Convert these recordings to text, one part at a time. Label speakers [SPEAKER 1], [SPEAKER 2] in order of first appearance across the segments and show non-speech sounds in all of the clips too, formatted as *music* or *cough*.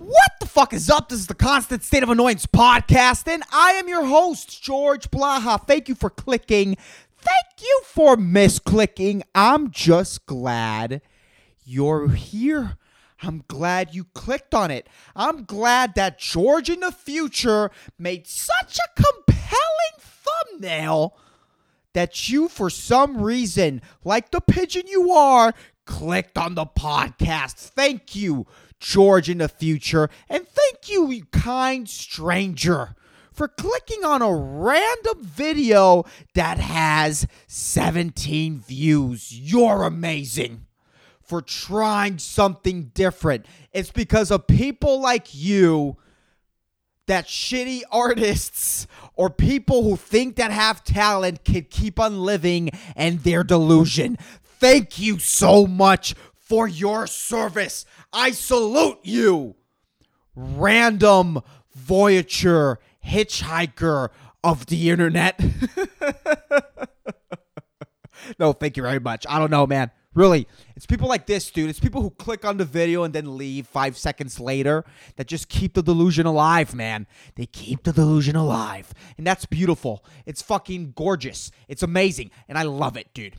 [SPEAKER 1] What the fuck is up? This is the Constant State of Annoyance podcast, and I am your host, George Blaha. Thank you for clicking. Thank you for misclicking. I'm just glad you're here. I'm glad you clicked on it. I'm glad that George in the future made such a compelling thumbnail that you, for some reason, like the pigeon you are, clicked on the podcast. Thank you, George in the future. And thank you, you kind stranger, for clicking on a random video that has 17 views. You're amazing. For trying something different. It's because of people like you that shitty artists or people who think that have talent can keep on living and their delusion. Thank you so much for your service. I salute you. Random voyager hitchhiker of the internet. *laughs* no, thank you very much. I don't know, man. Really, it's people like this, dude. It's people who click on the video and then leave five seconds later that just keep the delusion alive, man. They keep the delusion alive. And that's beautiful. It's fucking gorgeous. It's amazing. And I love it, dude.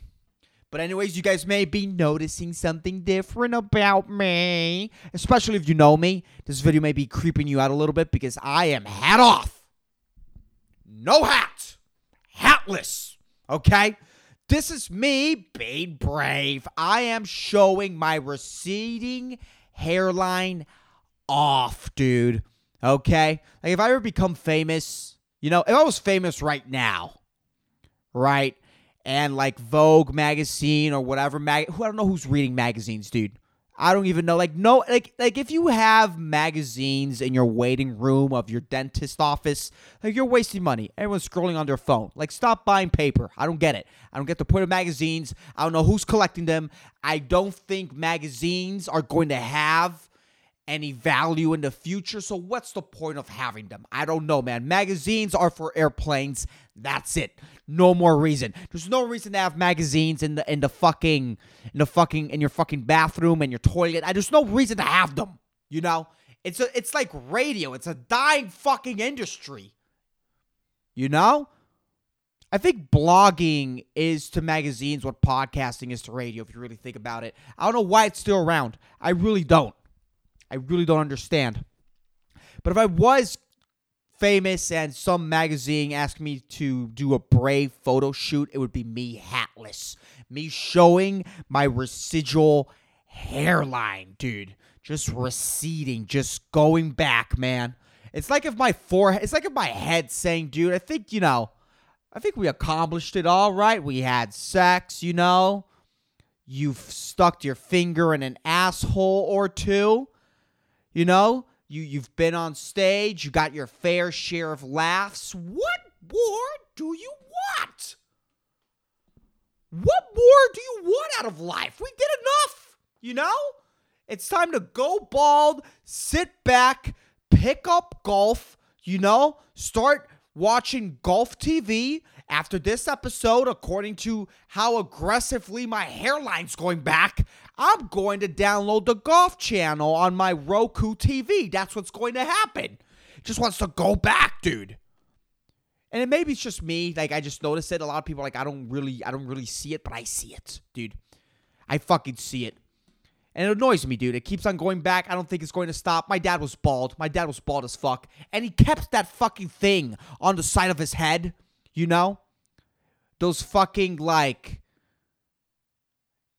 [SPEAKER 1] But, anyways, you guys may be noticing something different about me. Especially if you know me. This video may be creeping you out a little bit because I am hat off. No hat. Hatless. Okay? This is me being brave. I am showing my receding hairline off, dude. Okay? Like if I ever become famous, you know, if I was famous right now, right? And like Vogue magazine or whatever mag who I don't know who's reading magazines, dude. I don't even know. Like no, like like if you have magazines in your waiting room of your dentist office, like you're wasting money. Everyone's scrolling on their phone. Like stop buying paper. I don't get it. I don't get the point of magazines. I don't know who's collecting them. I don't think magazines are going to have any value in the future. So what's the point of having them? I don't know, man. Magazines are for airplanes. That's it. No more reason. There's no reason to have magazines in the in the fucking in the fucking in your fucking bathroom and your toilet. I, there's no reason to have them. You know? It's a it's like radio. It's a dying fucking industry. You know? I think blogging is to magazines what podcasting is to radio, if you really think about it. I don't know why it's still around. I really don't. I really don't understand. But if I was famous and some magazine asked me to do a brave photo shoot, it would be me hatless. Me showing my residual hairline, dude. Just receding, just going back, man. It's like if my forehead, it's like if my head saying, dude, I think, you know, I think we accomplished it all right. We had sex, you know. You've stuck your finger in an asshole or two. You know, you you've been on stage, you got your fair share of laughs. What more do you want? What more do you want out of life? We did enough, you know? It's time to go bald, sit back, pick up golf, you know, start watching golf TV after this episode, according to how aggressively my hairline's going back, I'm going to download the golf channel on my Roku TV. That's what's going to happen. Just wants to go back, dude. And it, maybe it's just me. Like I just noticed it. A lot of people like I don't really, I don't really see it, but I see it, dude. I fucking see it. And it annoys me, dude. It keeps on going back. I don't think it's going to stop. My dad was bald. My dad was bald as fuck. And he kept that fucking thing on the side of his head, you know? Those fucking, like.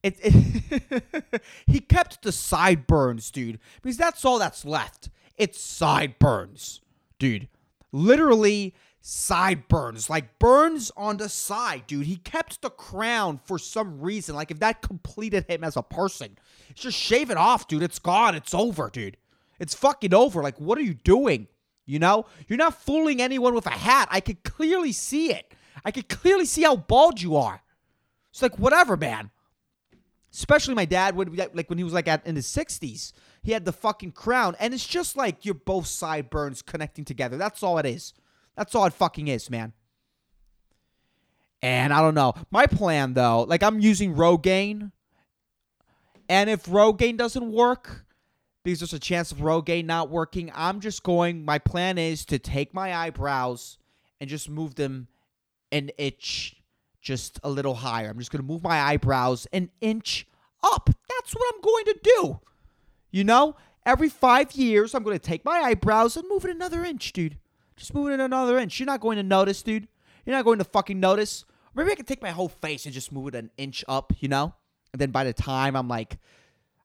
[SPEAKER 1] It, it *laughs* he kept the sideburns, dude. Because that's all that's left. It's sideburns, dude. Literally sideburns, like burns on the side, dude. He kept the crown for some reason. Like if that completed him as a person, just shave it off, dude. It's gone. It's over, dude. It's fucking over. Like what are you doing? You know, you're not fooling anyone with a hat. I could clearly see it. I could clearly see how bald you are. It's like whatever, man. Especially my dad would like when he was like at in his 60s. He had the fucking crown, and it's just like you're both sideburns connecting together. That's all it is. That's all it fucking is, man. And I don't know. My plan though, like I'm using Rogaine. And if Rogaine doesn't work, because there's a chance of Rogaine not working. I'm just going. My plan is to take my eyebrows and just move them an inch, just a little higher. I'm just gonna move my eyebrows an inch up. That's what I'm going to do. You know, every five years, I'm going to take my eyebrows and move it another inch, dude. Just move it another inch. You're not going to notice, dude. You're not going to fucking notice. Maybe I can take my whole face and just move it an inch up, you know? And then by the time I'm like,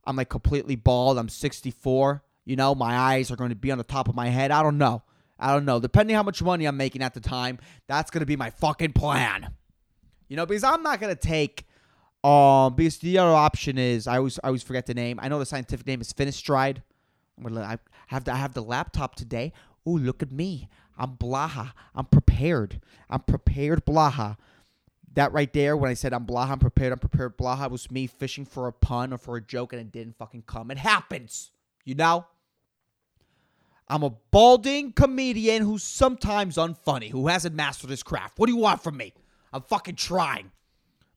[SPEAKER 1] I'm like completely bald, I'm 64, you know, my eyes are going to be on the top of my head. I don't know. I don't know. Depending how much money I'm making at the time, that's going to be my fucking plan. You know, because I'm not going to take um, because the other option is I always I always forget the name. I know the scientific name is Finasteride. I'm gonna I have the, I have the laptop today. Oh, look at me. I'm Blaha. I'm prepared. I'm prepared, Blaha. That right there, when I said I'm blah, I'm prepared, I'm prepared, blah, was me fishing for a pun or for a joke and it didn't fucking come. It happens, you know? I'm a balding comedian who's sometimes unfunny, who hasn't mastered his craft. What do you want from me? I'm fucking trying.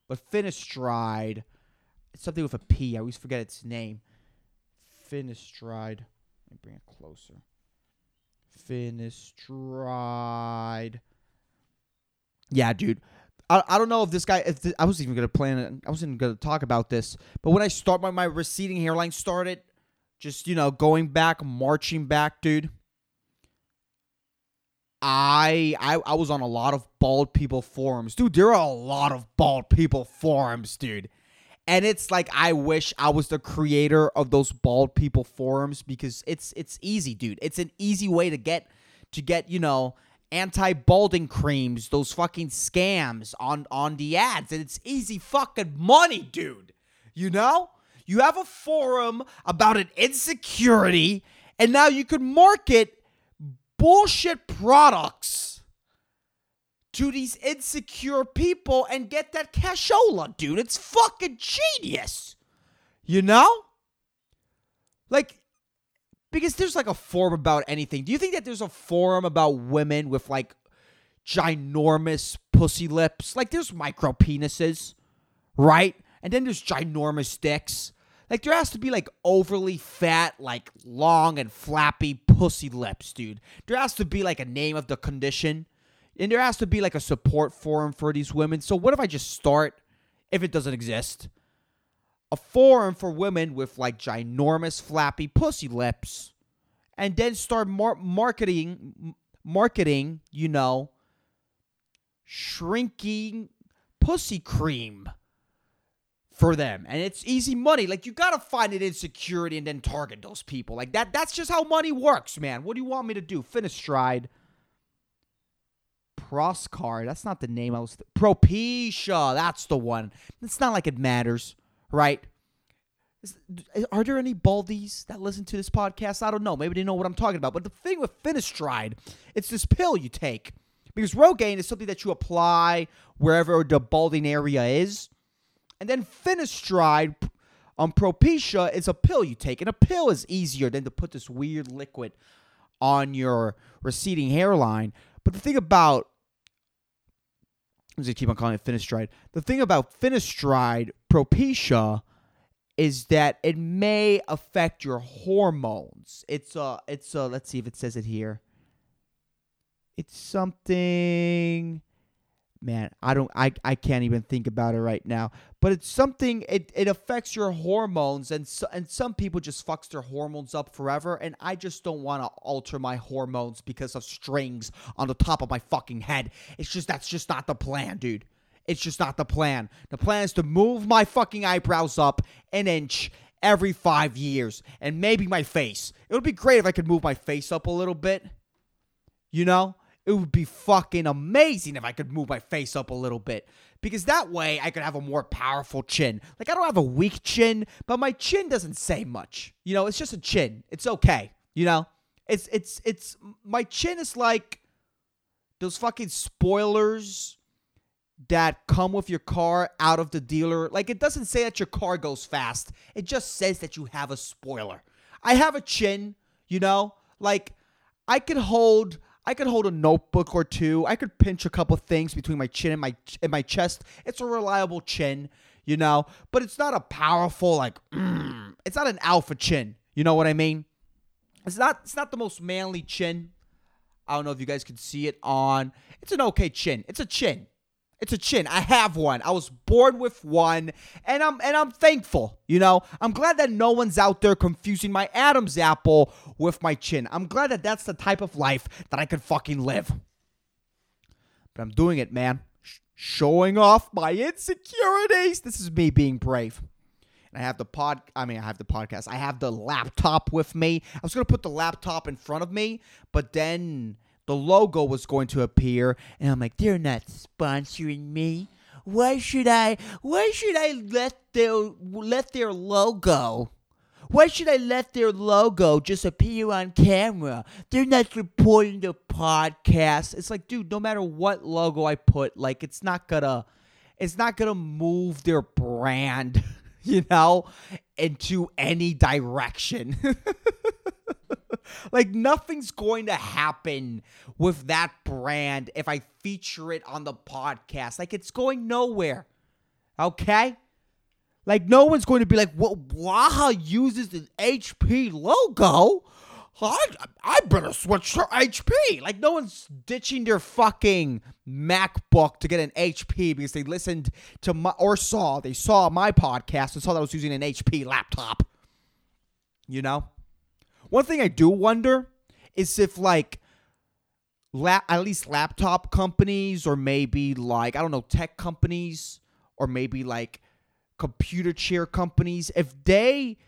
[SPEAKER 1] But Finastride, it's something with a P. I always forget its name. Finastride. Let me bring it closer. Finastride. Yeah, dude. I, I don't know if this guy. If I was even gonna plan it. I wasn't gonna talk about this. But when I start my my receding hairline started, just you know going back, marching back, dude. I, I I was on a lot of bald people forums. Dude, there are a lot of bald people forums, dude. And it's like I wish I was the creator of those bald people forums because it's it's easy, dude. It's an easy way to get to get, you know, anti-balding creams, those fucking scams on on the ads and it's easy fucking money, dude. You know? You have a forum about an insecurity and now you could market bullshit products to these insecure people and get that cashola, dude. It's fucking genius. You know? Like, because there's like a forum about anything. Do you think that there's a forum about women with like ginormous pussy lips? Like, there's micro penises, right? And then there's ginormous dicks. Like there has to be like overly fat, like long and flappy pussy lips, dude. There has to be like a name of the condition. And there has to be like a support forum for these women. So what if I just start if it doesn't exist? A forum for women with like ginormous flappy pussy lips and then start mar- marketing marketing, you know, shrinking pussy cream for them. And it's easy money. Like you gotta find an insecurity and then target those people. Like that that's just how money works man. What do you want me to do? Finastride proscar that's not the name i was th- propecia that's the one. It's not like it matters right? Is- are there any baldies that listen to this podcast? I don't know. Maybe they know what i'm talking about. But the thing with Finastride it's this pill you take. Because rogaine is something that you apply wherever the balding area is. And then Finastride on um, Propecia is a pill you take. And a pill is easier than to put this weird liquid on your receding hairline. But the thing about I'm just keep on calling it Finastride. The thing about Finastride Propecia is that it may affect your hormones. It's a, it's a. let's see if it says it here. It's something man, I don't I, I can't even think about it right now. But it's something it, it affects your hormones and so, and some people just fucks their hormones up forever and I just don't want to alter my hormones because of strings on the top of my fucking head. It's just that's just not the plan, dude. It's just not the plan. The plan is to move my fucking eyebrows up an inch every 5 years and maybe my face. It would be great if I could move my face up a little bit. You know? It would be fucking amazing if I could move my face up a little bit. Because that way I could have a more powerful chin. Like, I don't have a weak chin, but my chin doesn't say much. You know, it's just a chin. It's okay. You know? It's, it's, it's, my chin is like those fucking spoilers that come with your car out of the dealer. Like, it doesn't say that your car goes fast, it just says that you have a spoiler. I have a chin, you know? Like, I could hold I could hold a notebook or two. I could pinch a couple things between my chin and my and my chest. It's a reliable chin, you know, but it's not a powerful like. Mm, it's not an alpha chin, You know what I mean? It's not it's not the most manly chin. I don't know if you guys can see it on. It's an okay chin. It's a chin. It's a chin. I have one. I was born with one, and I'm and I'm thankful. You know, I'm glad that no one's out there confusing my Adam's apple with my chin. I'm glad that that's the type of life that I can fucking live. But I'm doing it, man. Sh- showing off my insecurities. This is me being brave. And I have the pod. I mean, I have the podcast. I have the laptop with me. I was gonna put the laptop in front of me, but then the logo was going to appear, and I'm like, they're not sponsoring me. Why should I? Why should I let their let their logo? Why should I let their logo just appear on camera? They're not supporting the podcast. It's like, dude, no matter what logo I put, like, it's not gonna, it's not gonna move their brand, *laughs* *laughs* you know, into any direction. *laughs* like nothing's going to happen with that brand if I feature it on the podcast. Like it's going nowhere. Okay? Like no one's going to be like, "Well, Blaha uses an HP logo." I, I better switch to HP. Like no one's ditching their fucking MacBook to get an HP because they listened to my or saw they saw my podcast and saw that I was using an HP laptop. You know? One thing I do wonder is if like la- at least laptop companies or maybe like I don't know tech companies or maybe like computer chair companies if they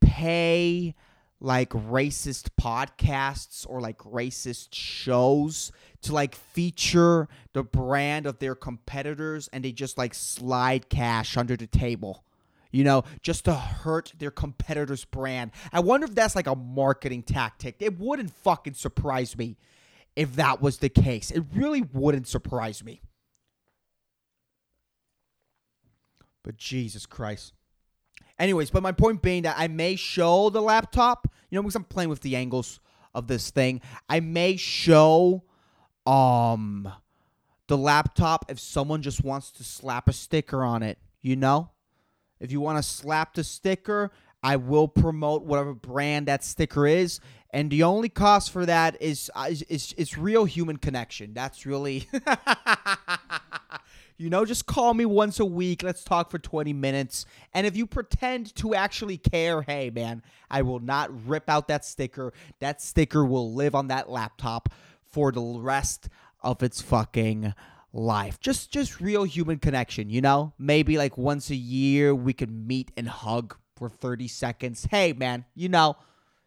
[SPEAKER 1] pay like racist podcasts or like racist shows to like feature the brand of their competitors and they just like slide cash under the table you know, just to hurt their competitor's brand. I wonder if that's like a marketing tactic. It wouldn't fucking surprise me if that was the case. It really wouldn't surprise me. But Jesus Christ. Anyways, but my point being that I may show the laptop, you know, because I'm playing with the angles of this thing. I may show um the laptop if someone just wants to slap a sticker on it, you know? If you want to slap the sticker, I will promote whatever brand that sticker is, and the only cost for that is uh, is is, is real human connection. That's really, *laughs* you know, just call me once a week. Let's talk for twenty minutes, and if you pretend to actually care, hey man, I will not rip out that sticker. That sticker will live on that laptop for the rest of its fucking life. Just just real human connection, you know? Maybe like once a year we could meet and hug for 30 seconds. Hey man, you know,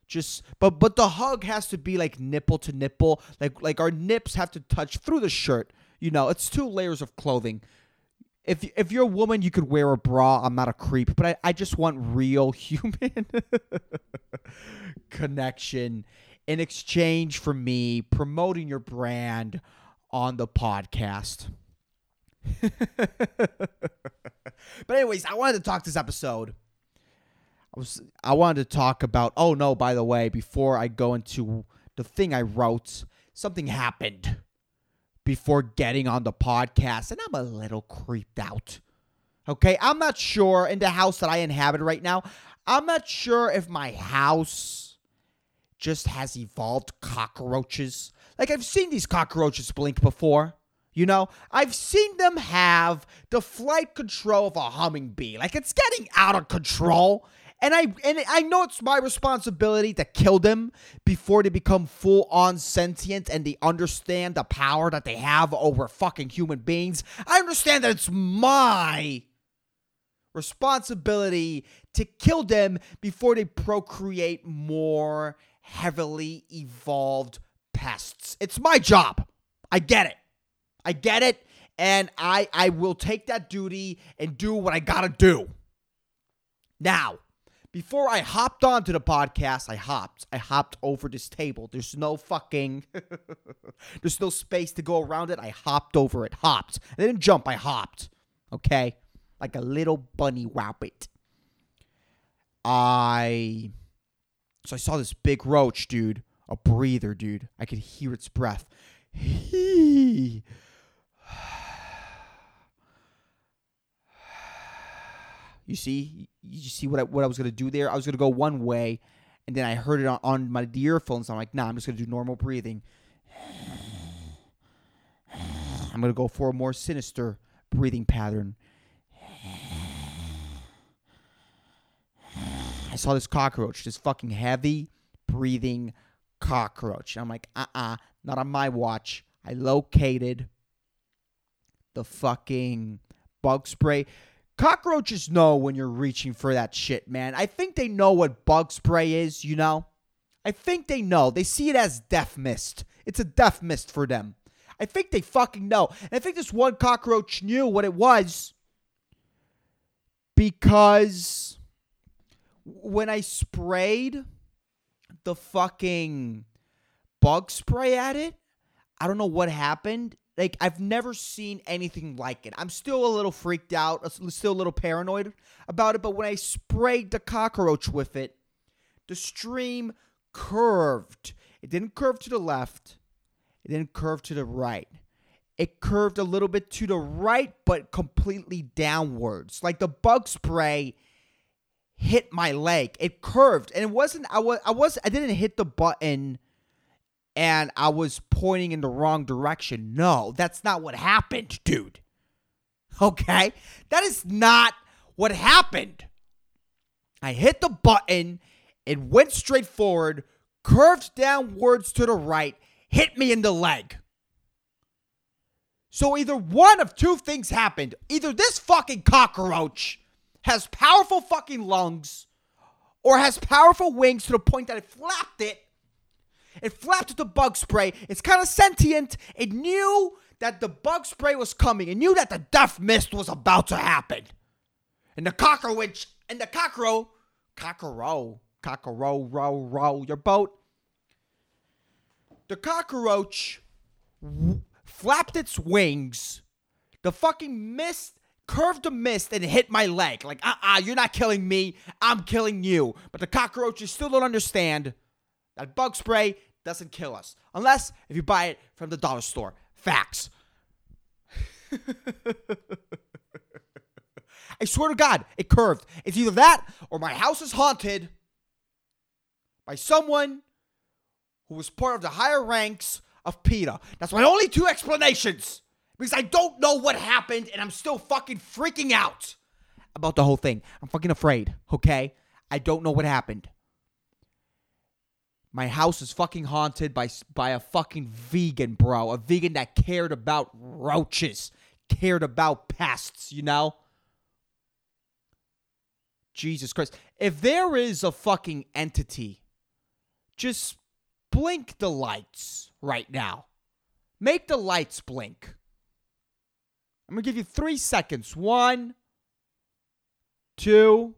[SPEAKER 1] just but but the hug has to be like nipple to nipple. Like like our nips have to touch through the shirt. You know, it's two layers of clothing. If if you're a woman, you could wear a bra. I'm not a creep, but I, I just want real *laughs* human connection in exchange for me promoting your brand on the podcast. *laughs* but anyways, I wanted to talk this episode. I was I wanted to talk about oh no, by the way, before I go into the thing I wrote, something happened before getting on the podcast and I'm a little creeped out. Okay, I'm not sure in the house that I inhabit right now. I'm not sure if my house just has evolved cockroaches like I've seen these cockroaches blink before. You know, I've seen them have the flight control of a humming bee. Like it's getting out of control. And I and I know it's my responsibility to kill them before they become full on sentient and they understand the power that they have over fucking human beings. I understand that it's my responsibility to kill them before they procreate more heavily evolved pests. It's my job. I get it. I get it. And I I will take that duty and do what I gotta do. Now, before I hopped onto the podcast, I hopped. I hopped over this table. There's no fucking *laughs* there's no space to go around it. I hopped over it. Hopped. I didn't jump, I hopped. Okay? Like a little bunny rabbit. I so I saw this big roach, dude a breather, dude. I could hear its breath. You see, you see what I, what I was gonna do there. I was gonna go one way, and then I heard it on, on my earphones. I'm like, nah, I'm just gonna do normal breathing. I'm gonna go for a more sinister breathing pattern. I saw this cockroach, this fucking heavy breathing cockroach. I'm like, uh uh-uh, uh, not on my watch. I located the fucking bug spray. Cockroaches know when you're reaching for that shit, man. I think they know what bug spray is, you know? I think they know. They see it as death mist. It's a death mist for them. I think they fucking know. And I think this one cockroach knew what it was because when I sprayed the fucking bug spray at it, I don't know what happened. Like I've never seen anything like it. I'm still a little freaked out, still a little paranoid about it. But when I sprayed the cockroach with it, the stream curved. It didn't curve to the left. It didn't curve to the right. It curved a little bit to the right, but completely downwards. Like the bug spray hit my leg. It curved, and it wasn't. I was. I was. I didn't hit the button and I was pointing in the wrong direction. No, that's not what happened, dude. Okay? That is not what happened. I hit the button, it went straight forward, curved downwards to the right, hit me in the leg. So either one of two things happened. Either this fucking cockroach has powerful fucking lungs or has powerful wings to the point that it flapped it it flapped the bug spray. It's kind of sentient. It knew that the bug spray was coming. It knew that the death mist was about to happen. And the cockroach and the cockroach, cockroach, cockroach, row, row your boat. The cockroach flapped its wings. The fucking mist curved the mist and hit my leg. Like, uh uh-uh, uh, you are not killing me. I'm killing you. But the cockroaches still don't understand that bug spray doesn't kill us. Unless if you buy it from the dollar store. Facts. *laughs* I swear to God, it curved. It's either that or my house is haunted by someone who was part of the higher ranks of PETA. That's my only two explanations. Because I don't know what happened and I'm still fucking freaking out about the whole thing. I'm fucking afraid, okay? I don't know what happened. My house is fucking haunted by by a fucking vegan, bro. A vegan that cared about roaches, cared about pests, you know? Jesus Christ. If there is a fucking entity, just blink the lights right now. Make the lights blink. I'm going to give you three seconds. One, two,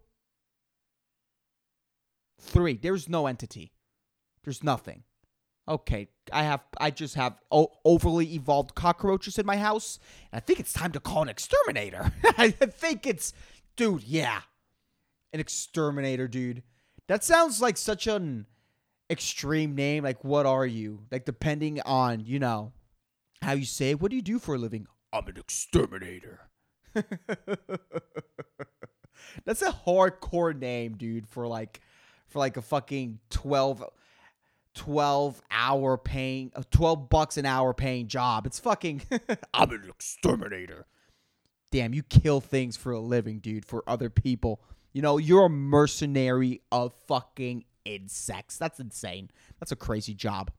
[SPEAKER 1] three. There's no entity. There's nothing. Okay, I have I just have o- overly evolved cockroaches in my house. and I think it's time to call an exterminator. *laughs* I think it's dude, yeah. An exterminator, dude. That sounds like such an extreme name. Like what are you? Like depending on, you know, how you say, it, what do you do for a living? I'm an exterminator. *laughs* That's a hardcore name, dude, for like for like a fucking 12 12 hour paying uh, 12 bucks an hour paying job. It's fucking *laughs* I'm an exterminator. Damn, you kill things for a living, dude, for other people. You know, you're a mercenary of fucking insects. That's insane. That's a crazy job.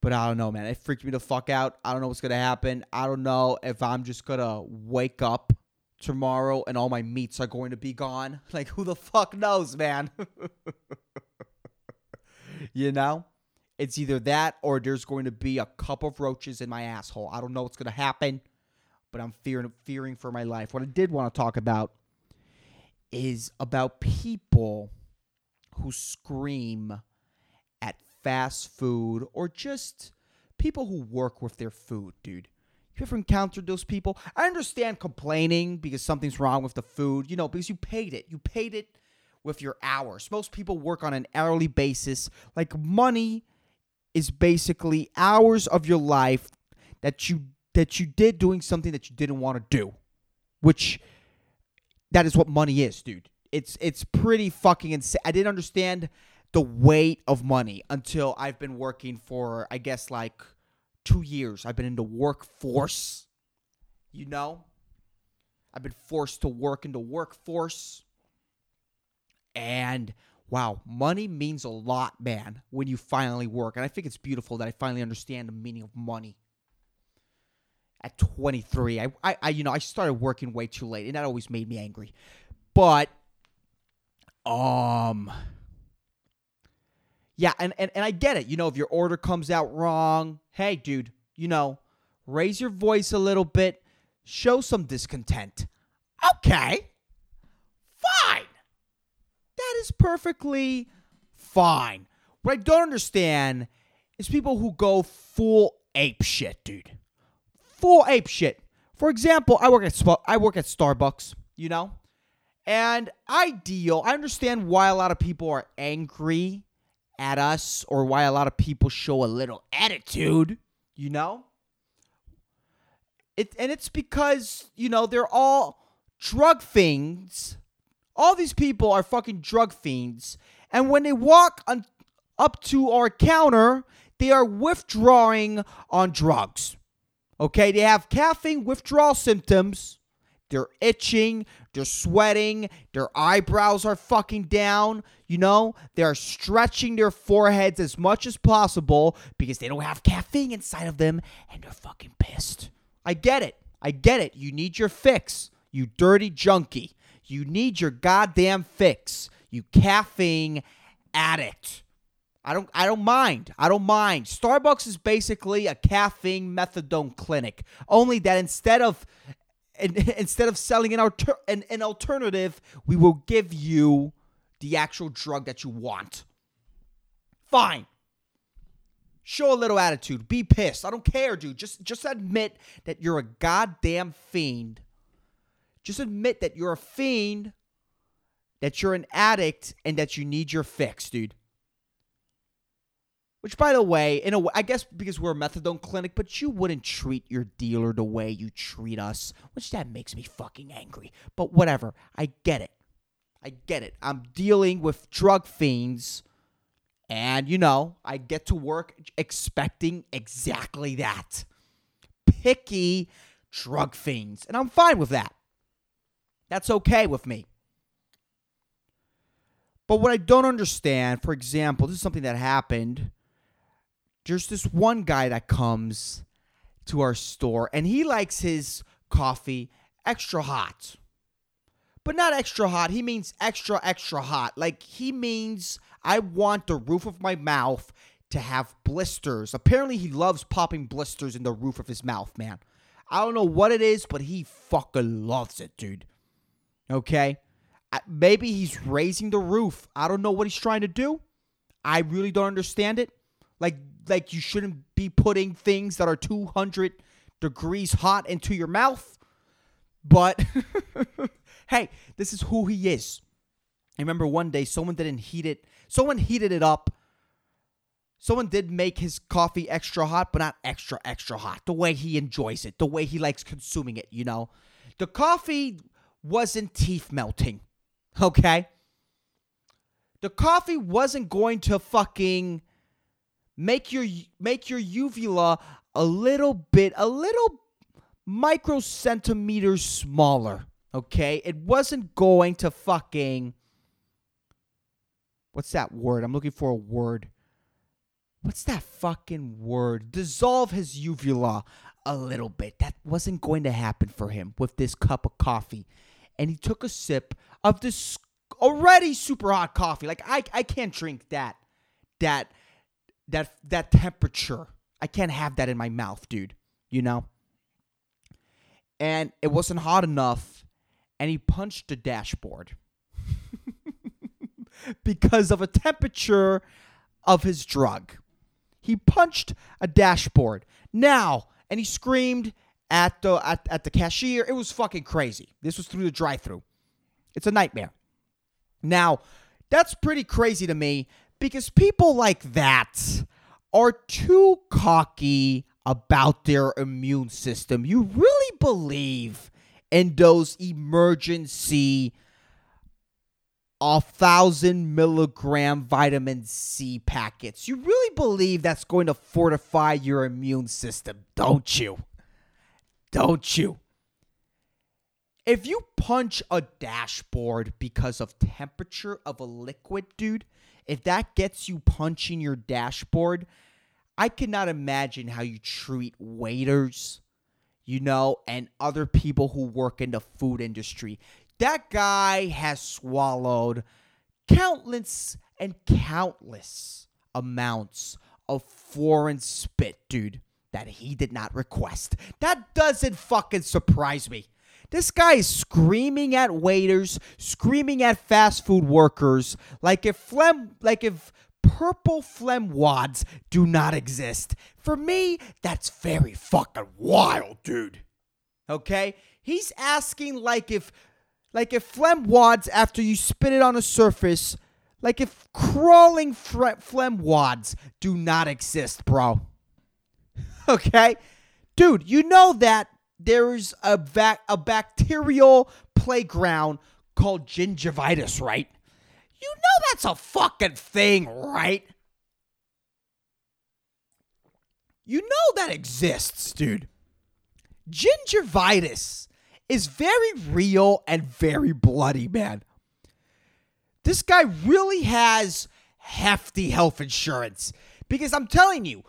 [SPEAKER 1] But I don't know, man. It freaked me the fuck out. I don't know what's gonna happen. I don't know if I'm just gonna wake up tomorrow and all my meats are going to be gone. *laughs* Like who the fuck knows, man? *laughs* *laughs* you know? It's either that or there's going to be a cup of roaches in my asshole. I don't know what's going to happen, but I'm fearing fearing for my life. What I did want to talk about is about people who scream at fast food or just people who work with their food, dude. You ever encountered those people? I understand complaining because something's wrong with the food, you know, because you paid it. You paid it with your hours. Most people work on an hourly basis. Like money is basically hours of your life that you that you did doing something that you didn't want to do, which that is what money is, dude. It's it's pretty fucking insane. I didn't understand the weight of money until I've been working for I guess like 2 years. I've been in the workforce. You know? I've been forced to work in the workforce. And wow, money means a lot, man, when you finally work. And I think it's beautiful that I finally understand the meaning of money. At 23, I, I, I you know, I started working way too late, and that always made me angry. But, um, yeah, and, and, and I get it. You know, if your order comes out wrong, hey, dude, you know, raise your voice a little bit, show some discontent. Okay, is perfectly fine. What I don't understand is people who go full ape shit, dude. Full ape shit. For example, I work at I work at Starbucks, you know? And I deal, I understand why a lot of people are angry at us or why a lot of people show a little attitude, you know? It and it's because, you know, they're all drug fiends. All these people are fucking drug fiends. And when they walk on, up to our counter, they are withdrawing on drugs. Okay, they have caffeine withdrawal symptoms. They're itching, they're sweating, their eyebrows are fucking down, you know? They're stretching their foreheads as much as possible because they don't have caffeine inside of them and they're fucking pissed. I get it. I get it. You need your fix, you dirty junkie. You need your goddamn fix, you caffeine addict. I don't I don't mind. I don't mind. Starbucks is basically a caffeine methadone clinic. Only that instead of *laughs* instead of selling an, alter, an, an alternative, we will give you the actual drug that you want. Fine. Show a little attitude. Be pissed. I don't care, dude. Just just admit that you're a goddamn fiend. Just admit that you're a fiend, that you're an addict, and that you need your fix, dude. Which, by the way, in a way, I guess because we're a methadone clinic, but you wouldn't treat your dealer the way you treat us, which that makes me fucking angry. But whatever, I get it. I get it. I'm dealing with drug fiends, and you know, I get to work expecting exactly that. Picky drug fiends, and I'm fine with that. That's okay with me. But what I don't understand, for example, this is something that happened there's this one guy that comes to our store and he likes his coffee extra hot. But not extra hot. He means extra, extra hot. Like he means I want the roof of my mouth to have blisters. Apparently, he loves popping blisters in the roof of his mouth, man. I don't know what it is, but he fucking loves it, dude. Okay? Maybe he's raising the roof. I don't know what he's trying to do. I really don't understand it. Like like you shouldn't be putting things that are 200 degrees hot into your mouth. But *laughs* hey, this is who he is. I remember one day someone didn't heat it. Someone heated it up. Someone did make his coffee extra hot, but not extra, extra hot. The way he enjoys it, the way he likes consuming it, you know? The coffee wasn't teeth melting, okay? The coffee wasn't going to fucking make your make your uvula a little bit a little micro centimeters smaller okay? It wasn't going to fucking what's that word? I'm looking for a word. What's that fucking word? Dissolve his uvula a little bit. That wasn't going to happen for him with this cup of coffee and he took a sip of this already super hot coffee like i, I can't drink that that that that temperature. I can't have that in my mouth, dude. You know? And it wasn't hot enough and he punched the dashboard. *laughs* because of a temperature of his drug. He punched a dashboard. Now, and he screamed at the at, at the cashier. It was fucking crazy. This was through the drive-through. It's a nightmare. Now, that's pretty crazy to me because people like that are too cocky about their immune system. You really believe in those emergency a thousand milligram vitamin C packets. You really believe that's going to fortify your immune system, don't you? Don't you? If you punch a dashboard because of temperature of a liquid, dude, if that gets you punching your dashboard, I cannot imagine how you treat waiters, you know, and other people who work in the food industry. That guy has swallowed countless and countless amounts of foreign spit, dude, that he did not request. That doesn't fucking surprise me. This guy is screaming at waiters, screaming at fast food workers, like if phlegm, like if purple phlegm wads do not exist. For me, that's very fucking wild, dude. Okay? He's asking like if like if phlegm wads after you spit it on a surface, like if crawling phlegm wads do not exist, bro. *laughs* okay? Dude, you know that there's a vac- a bacterial playground called gingivitis, right? You know that's a fucking thing, right? You know that exists, dude. Gingivitis is very real and very bloody, man. This guy really has hefty health insurance because I'm telling you,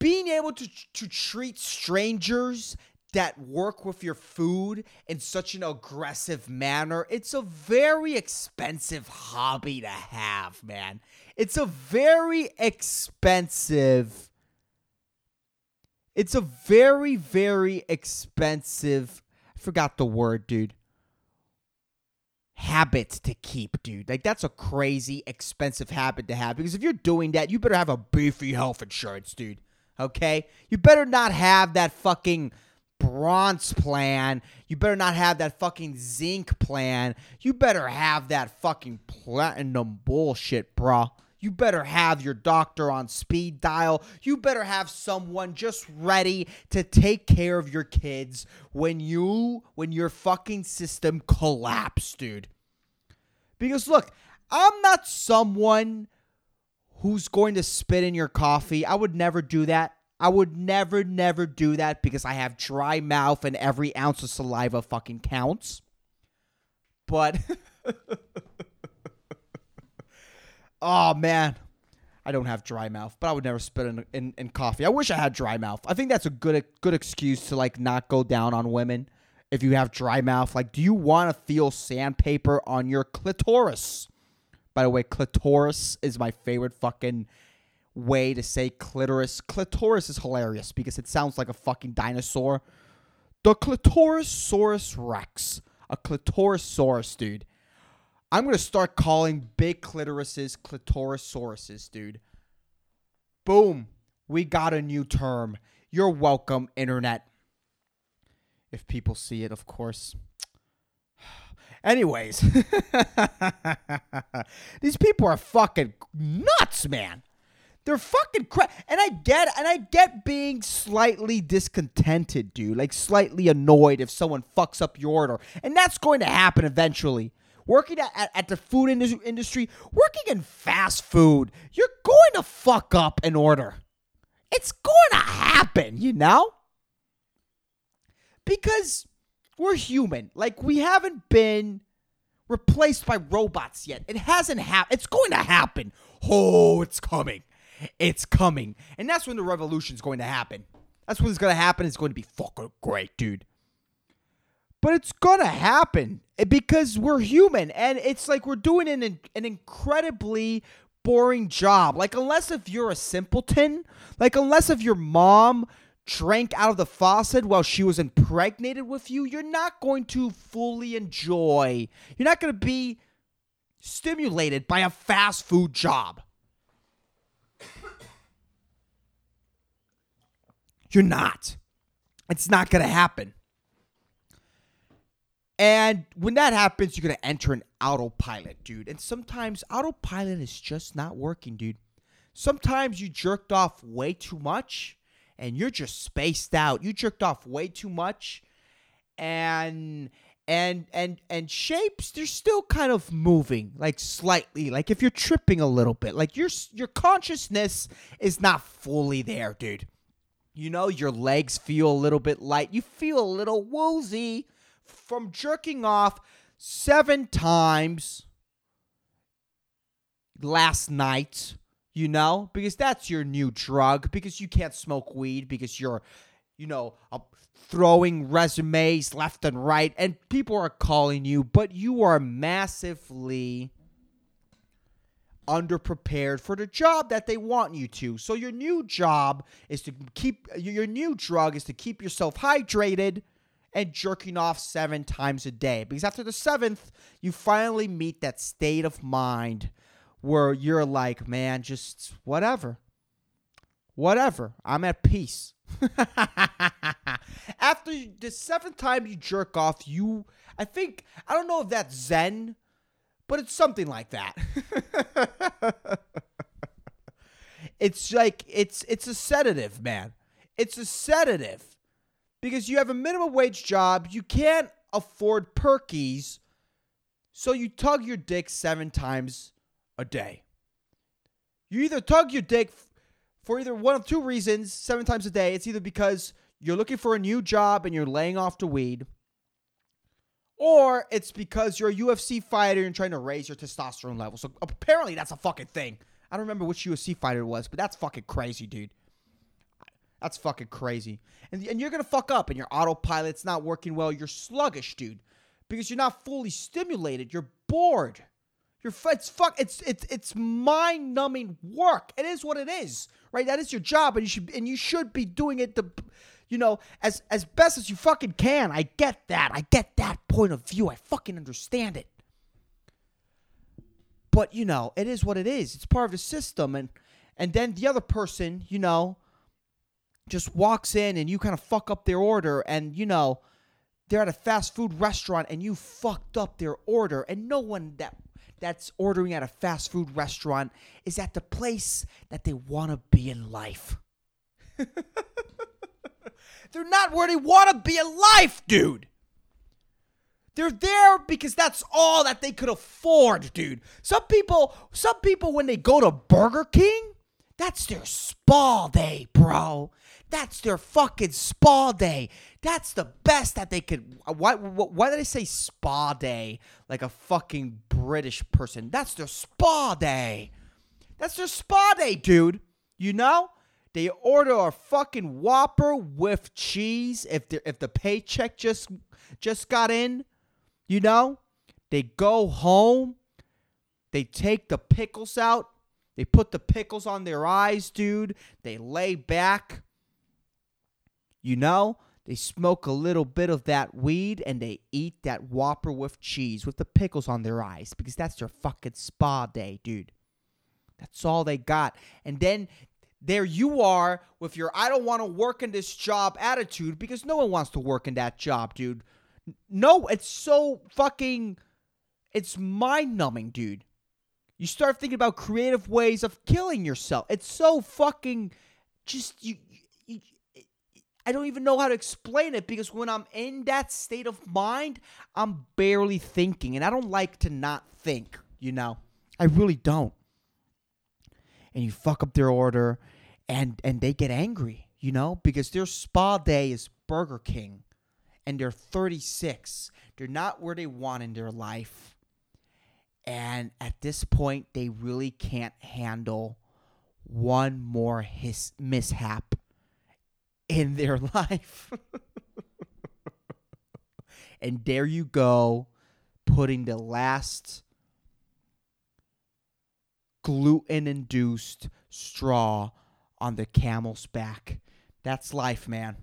[SPEAKER 1] being able to, to treat strangers that work with your food in such an aggressive manner, it's a very expensive hobby to have, man. It's a very expensive it's a very very expensive I forgot the word, dude. Habit to keep, dude. Like that's a crazy expensive habit to have because if you're doing that, you better have a beefy health insurance, dude. Okay? You better not have that fucking bronze plan. You better not have that fucking zinc plan. You better have that fucking platinum bullshit, bruh. You better have your doctor on speed dial. You better have someone just ready to take care of your kids when you when your fucking system collapse, dude. Because look, I'm not someone who's going to spit in your coffee. I would never do that. I would never, never do that because I have dry mouth and every ounce of saliva fucking counts. But, *laughs* oh man, I don't have dry mouth, but I would never spit in, in, in coffee. I wish I had dry mouth. I think that's a good good excuse to like not go down on women if you have dry mouth. Like, do you want to feel sandpaper on your clitoris? By the way, clitoris is my favorite fucking way to say clitoris. Clitoris is hilarious because it sounds like a fucking dinosaur. The Clitorosaurus Rex. A Clitorosaurus, dude. I'm going to start calling big clitorises Clitorosauruses, dude. Boom. We got a new term. You're welcome, internet. If people see it, of course. *sighs* Anyways, *laughs* these people are fucking nuts, man. They're fucking cra- and I get and I get being slightly discontented, dude. Like slightly annoyed if someone fucks up your order, and that's going to happen eventually. Working at, at, at the food industry, working in fast food, you're going to fuck up an order. It's going to happen, you know? Because we're human. Like we haven't been replaced by robots yet. It hasn't happened. It's going to happen. Oh, it's coming. It's coming. And that's when the revolution's going to happen. That's when it's going to happen. It's going to be fucking great, dude. But it's going to happen eh, because we're human and it's like we're doing an, an incredibly boring job. Like, unless if you're a simpleton, like, unless if your mom drank out of the faucet while she was impregnated with you, you're not going to fully enjoy, you're not going to be stimulated by a fast food job. You're not. It's not going to happen. And when that happens, you're going to enter an autopilot, dude. And sometimes autopilot is just not working, dude. Sometimes you jerked off way too much and you're just spaced out. You jerked off way too much. And and and and shapes they're still kind of moving like slightly. Like if you're tripping a little bit like your your consciousness is not fully there dude. You know your legs feel a little bit light. You feel a little woozy from jerking off 7 times last night you know because that's your new drug because you can't smoke weed because you're you know throwing resumes left and right, and people are calling you, but you are massively underprepared for the job that they want you to. So your new job is to keep your new drug is to keep yourself hydrated and jerking off 7 times a day. Because after the 7th, you finally meet that state of mind where you're like, man, just whatever. Whatever. I'm at peace. *laughs* After the seventh time you jerk off, you, I think, I don't know if that's Zen, but it's something like that. *laughs* it's like it's it's a sedative, man. It's a sedative because you have a minimum wage job, you can't afford perkies, so you tug your dick seven times a day. You either tug your dick for either one of two reasons seven times a day. It's either because you're looking for a new job and you're laying off the weed, or it's because you're a UFC fighter and trying to raise your testosterone level. So apparently that's a fucking thing. I don't remember which UFC fighter it was, but that's fucking crazy, dude. That's fucking crazy. And, and you're going to fuck up and your autopilot's not working well. You're sluggish, dude, because you're not fully stimulated. You're bored. It's fuck it's it's it's mind numbing work. It is what it is, right? That is your job, and you should and you should be doing it the, you know, as as best as you fucking can. I get that. I get that point of view. I fucking understand it. But you know, it is what it is. It's part of the system, and and then the other person, you know, just walks in and you kind of fuck up their order, and you know, they're at a fast food restaurant and you fucked up their order, and no one that that's ordering at a fast food restaurant is at the place that they want to be in life. *laughs* They're not where they want to be in life, dude. They're there because that's all that they could afford, dude. Some people, some people when they go to Burger King, that's their spa day, bro. That's their fucking spa day. That's the best that they could. Uh, why, why did I say spa day like a fucking British person? That's their spa day. That's their spa day, dude. You know? They order a fucking Whopper with cheese if the if the paycheck just just got in. You know? They go home. They take the pickles out. They put the pickles on their eyes, dude. They lay back. You know, they smoke a little bit of that weed and they eat that Whopper with cheese with the pickles on their eyes because that's their fucking spa day, dude. That's all they got. And then there you are with your I don't want to work in this job attitude because no one wants to work in that job, dude. No, it's so fucking it's mind numbing, dude. You start thinking about creative ways of killing yourself. It's so fucking just you I don't even know how to explain it because when I'm in that state of mind, I'm barely thinking. And I don't like to not think, you know? I really don't. And you fuck up their order and and they get angry, you know, because their spa day is Burger King and they're 36. They're not where they want in their life. And at this point, they really can't handle one more his mishap in their *laughs* life. and there you go, putting the last gluten induced straw on the camel's back. That's life, man.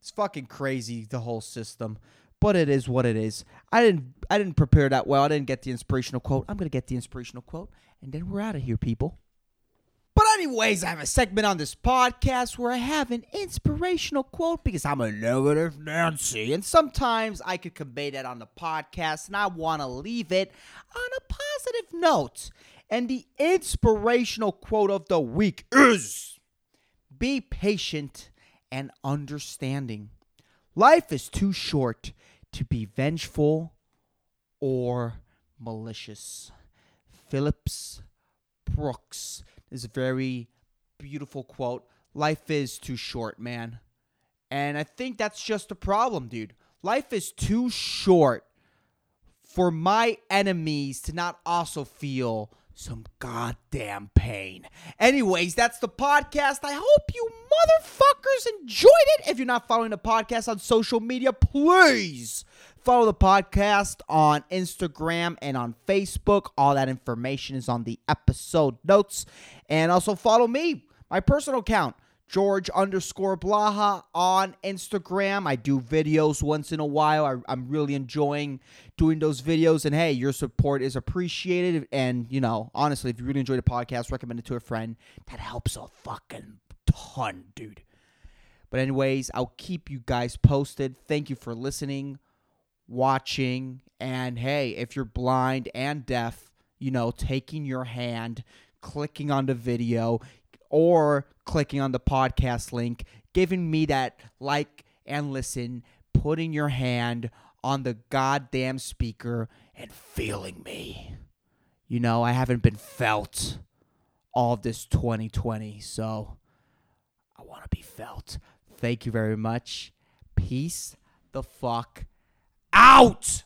[SPEAKER 1] It's fucking crazy the whole system, but it is what it is. I didn't I didn't prepare that well. I didn't get the inspirational quote. I'm going to get the inspirational quote and then we're out of here, people. Anyways, I have a segment on this podcast where I have an inspirational quote because I'm a negative Nancy. And sometimes I could convey that on the podcast, and I want to leave it on a positive note. And the inspirational quote of the week is Be patient and understanding. Life is too short to be vengeful or malicious. Phillips Brooks is a very beautiful quote. Life is too short, man. And I think that's just a problem, dude. Life is too short for my enemies to not also feel some goddamn pain. Anyways, that's the podcast. I hope you motherfuckers enjoyed it. If you're not following the podcast on social media, please follow the podcast on Instagram and on Facebook. All that information is on the episode notes. And also follow me, my personal account. George underscore Blaha on Instagram. I do videos once in a while. I, am really enjoying doing those videos. And hey, your support is appreciated. And, you know, honestly, if you really enjoy the podcast, recommend it to a friend. That helps a fucking ton, dude. But, anyways, I'll keep you guys posted. Thank you for listening, watching. And hey, if you're blind and deaf, you know, taking your hand, clicking on the video, or clicking on the podcast link, giving me that like and listen, putting your hand on the goddamn speaker and feeling me. You know, I haven't been felt all this 2020, so I want to be felt. Thank you very much. Peace the fuck out.